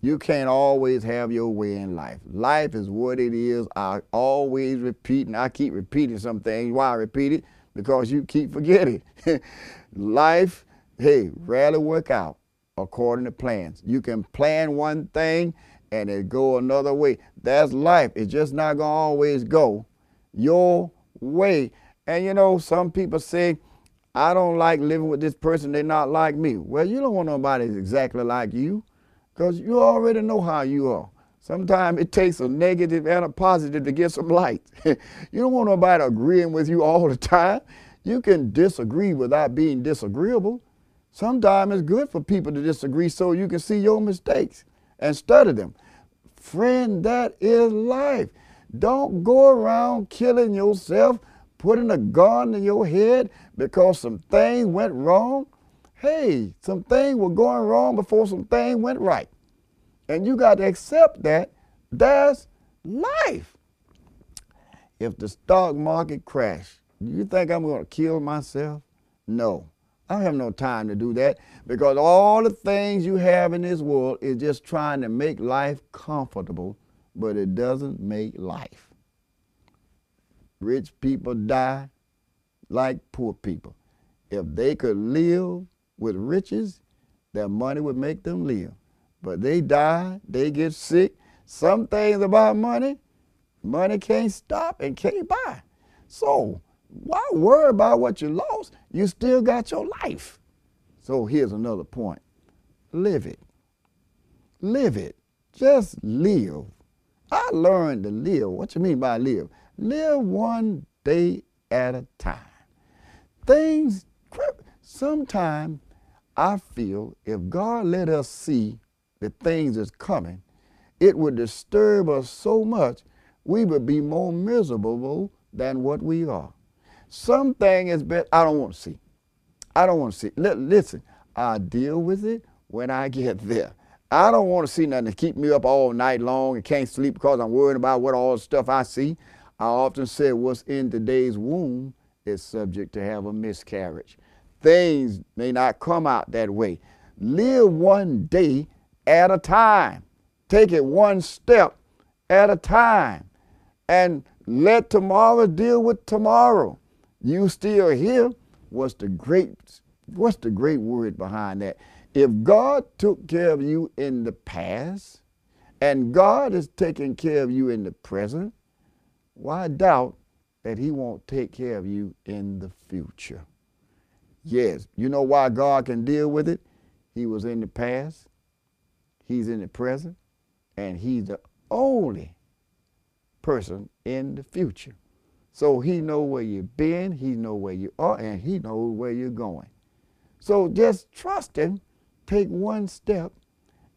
You can't always have your way in life. Life is what it is. I always repeat, and I keep repeating some things. Why I repeat it? Because you keep forgetting. life, hey, rarely work out according to plans. You can plan one thing and it go another way. That's life. It's just not gonna always go your way. And you know, some people say, I don't like living with this person, they're not like me. Well, you don't want nobody exactly like you because you already know how you are. Sometimes it takes a negative and a positive to get some light. you don't want nobody agreeing with you all the time. You can disagree without being disagreeable. Sometimes it's good for people to disagree so you can see your mistakes and study them. Friend, that is life. Don't go around killing yourself, putting a gun in your head because some things went wrong. Hey, some things were going wrong before some things went right. And you got to accept that. That's life. If the stock market crash, do you think I'm going to kill myself? No. I have no time to do that because all the things you have in this world is just trying to make life comfortable, but it doesn't make life. Rich people die like poor people. If they could live with riches, their money would make them live. But they die, they get sick. Some things about money, money can't stop and can't buy. So why worry about what you lost? You still got your life. So here's another point. Live it. Live it. Just live. I learned to live. What you mean by live? Live one day at a time. Things, sometimes I feel if God let us see the things that's coming, it would disturb us so much we would be more miserable than what we are. Something is better. I don't want to see. I don't want to see. L listen, I deal with it when I get there. I don't want to see nothing to keep me up all night long and can't sleep because I'm worried about what all the stuff I see. I often say what's in today's womb is subject to have a miscarriage. Things may not come out that way. Live one day at a time. Take it one step at a time. And let tomorrow deal with tomorrow you still here. What's the great what's the great word behind that? If God took care of you in the past and God is taking care of you in the present, why doubt that he won't take care of you in the future? Yes, you know why God can deal with it? He was in the past, he's in the present, and he's the only person in the future. So he know where you've been, he know where you are, and he knows where you're going. So just trust him. Take one step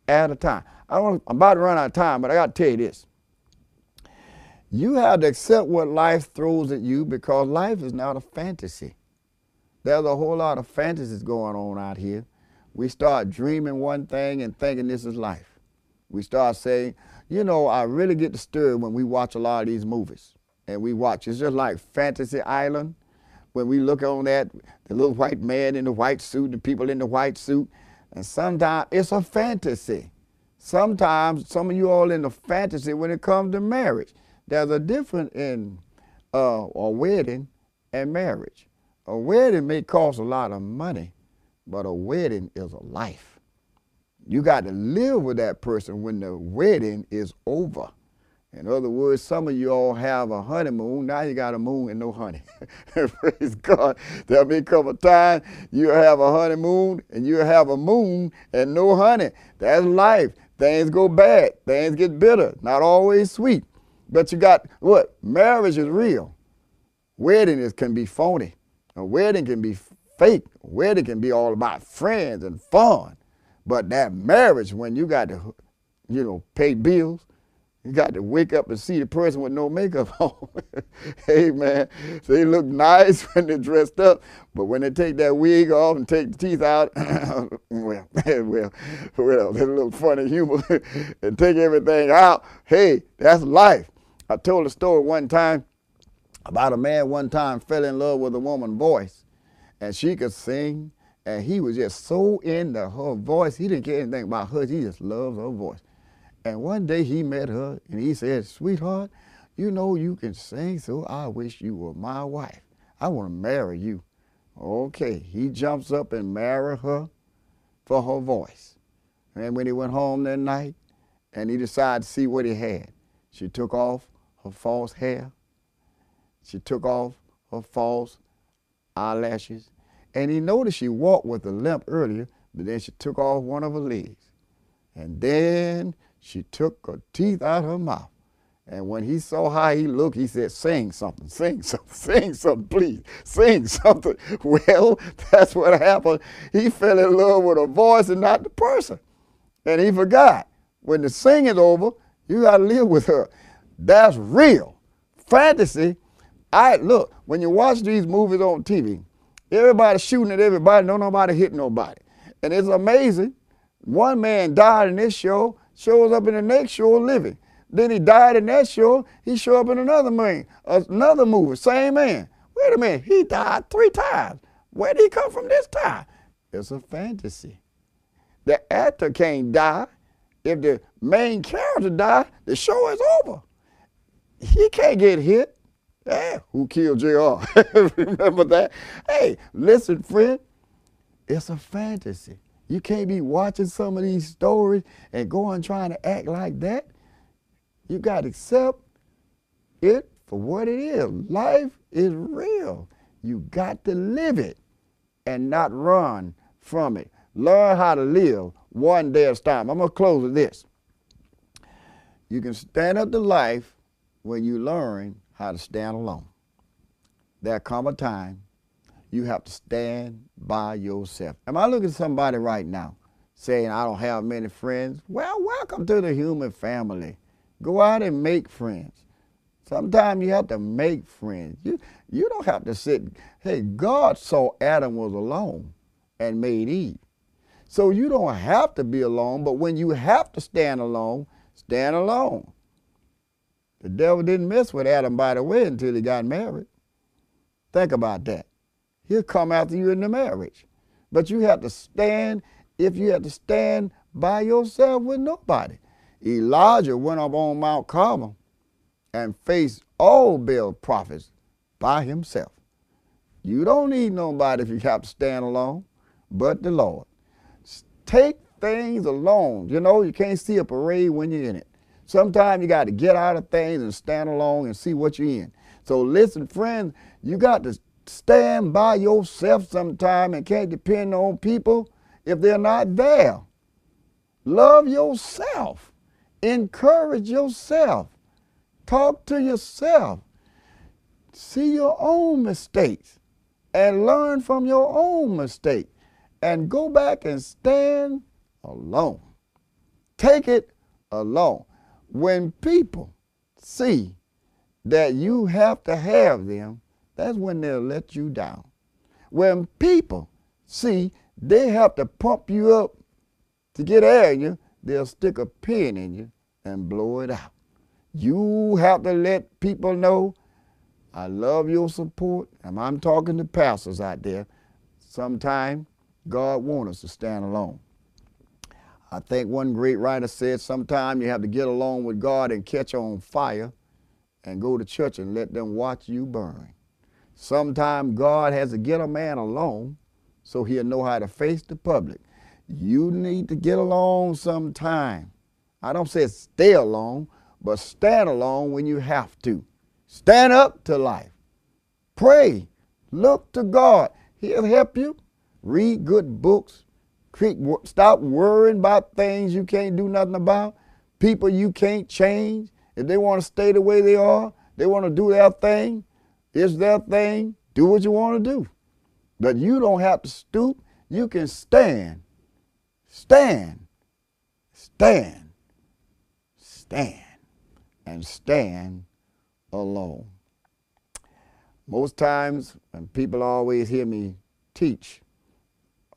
at a time. I I'm about to run out of time, but I got to tell you this. You have to accept what life throws at you because life is not a fantasy. There's a whole lot of fantasies going on out here. We start dreaming one thing and thinking this is life. We start saying, you know, I really get disturbed when we watch a lot of these movies and we watch. It's just like Fantasy Island. When we look on that, the little white man in the white suit, the people in the white suit, and sometimes it's a fantasy. Sometimes some of you all in the fantasy when it comes to marriage. There's a difference in uh, a wedding and marriage. A wedding may cost a lot of money, but a wedding is a life. You got to live with that person when the wedding is over. In other words, some of you all have a honeymoon. Now you got a moon and no honey. Praise God. There'll be a couple times you have a honeymoon and you'll have a moon and no honey. That's life. Things go bad. Things get bitter. Not always sweet. But you got what? Marriage is real. Wedding is, can be phony. A wedding can be fake. A wedding can be all about friends and fun. But that marriage, when you got to, you know, pay bills, you got to wake up and see the person with no makeup on. hey man, they look nice when they're dressed up, but when they take that wig off and take the teeth out, well, well, well, they're a little funny humor, and take everything out. Hey, that's life. I told a story one time about a man one time fell in love with a woman's voice, and she could sing, and he was just so into her voice. He didn't care anything about her. He just loves her voice. And one day he met her and he said, Sweetheart, you know you can sing, so I wish you were my wife. I want to marry you. Okay, he jumps up and marry her for her voice. And when he went home that night and he decided to see what he had, she took off her false hair. She took off her false eyelashes. And he noticed she walked with a limp earlier, but then she took off one of her legs. And then she took her teeth out of her mouth. And when he saw how he looked, he said, Sing something, sing something, sing something, please, sing something. Well, that's what happened. He fell in love with a voice and not the person. And he forgot. When the singing's over, you got to live with her. That's real. Fantasy, I look, when you watch these movies on TV, everybody shooting at everybody, no nobody hit nobody. And it's amazing. One man died in this show, shows up in the next show living. Then he died in that show. He show up in another movie, another movie, same man. Wait a minute, he died three times. Where did he come from this time? It's a fantasy. The actor can't die. If the main character die, the show is over. He can't get hit. Who killed JR? Remember that? Hey, listen, friend, it's a fantasy. You can't be watching some of these stories and going trying to act like that. You got to accept it for what it is. Life is real. You got to live it and not run from it. Learn how to live one day at a time. I'm going to close with this. You can stand up to life when you learn how to stand alone. There come a time you have to stand by yourself. Am I looking at somebody right now saying, I don't have many friends? Well, welcome to the human family. Go out and make friends. Sometimes you have to make friends. You, you don't have to sit. Hey, God saw Adam was alone and made Eve. So you don't have to be alone, but when you have to stand alone, stand alone. The devil didn't mess with Adam, by the way, until he got married. Think about that. He'll come after you in the marriage. But you have to stand, if you have to stand by yourself with nobody. Elijah went up on Mount Carmel and faced all Baal prophets by himself. You don't need nobody if you have to stand alone, but the Lord. Take things alone. You know, you can't see a parade when you're in it. Sometimes you got to get out of things and stand alone and see what you're in. So listen, friends, you got to stand by yourself sometime and can't depend on people if they're not there. Love yourself. Encourage yourself. Talk to yourself. See your own mistakes and learn from your own mistake and go back and stand alone. Take it alone. When people see that you have to have them, that's when they'll let you down. When people see they have to pump you up to get air you, they'll stick a pin in you and blow it out. You have to let people know I love your support. And I'm talking to pastors out there. Sometime God wants us to stand alone. I think one great writer said sometime you have to get along with God and catch on fire and go to church and let them watch you burn. Sometime God has to get a man alone so he'll know how to face the public. You need to get along sometime. I don't say stay alone, but stand alone when you have to. Stand up to life. Pray. Look to God. He'll help you. Read good books. Stop worrying about things you can't do nothing about. People you can't change. If they want to stay the way they are, they want to do their thing, it's their thing. Do what you want to do. But you don't have to stoop. You can stand Stand, stand, stand, and stand alone. Most times, when people always hear me teach,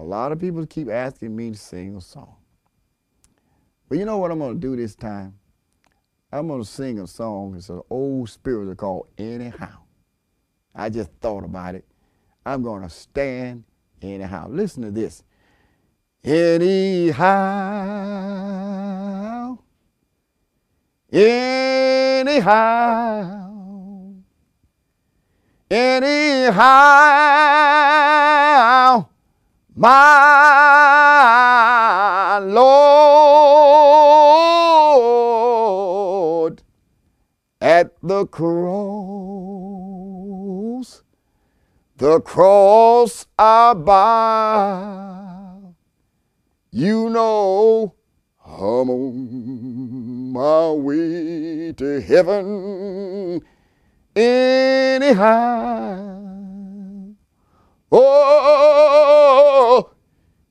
a lot of people keep asking me to sing a song. But you know what I'm going to do this time? I'm going to sing a song. It's an old spiritual called Anyhow. I just thought about it. I'm going to stand anyhow. Listen to this anyhow. anyhow, anyhow, my Lord, at the cross, the cross bow. You know I'm on my way to heaven anyhow. Oh,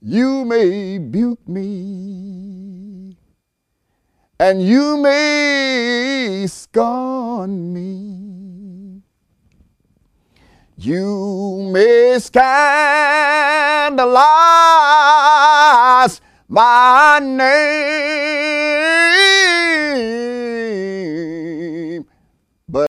you may buke me and you may scorn me. You may scandalize my name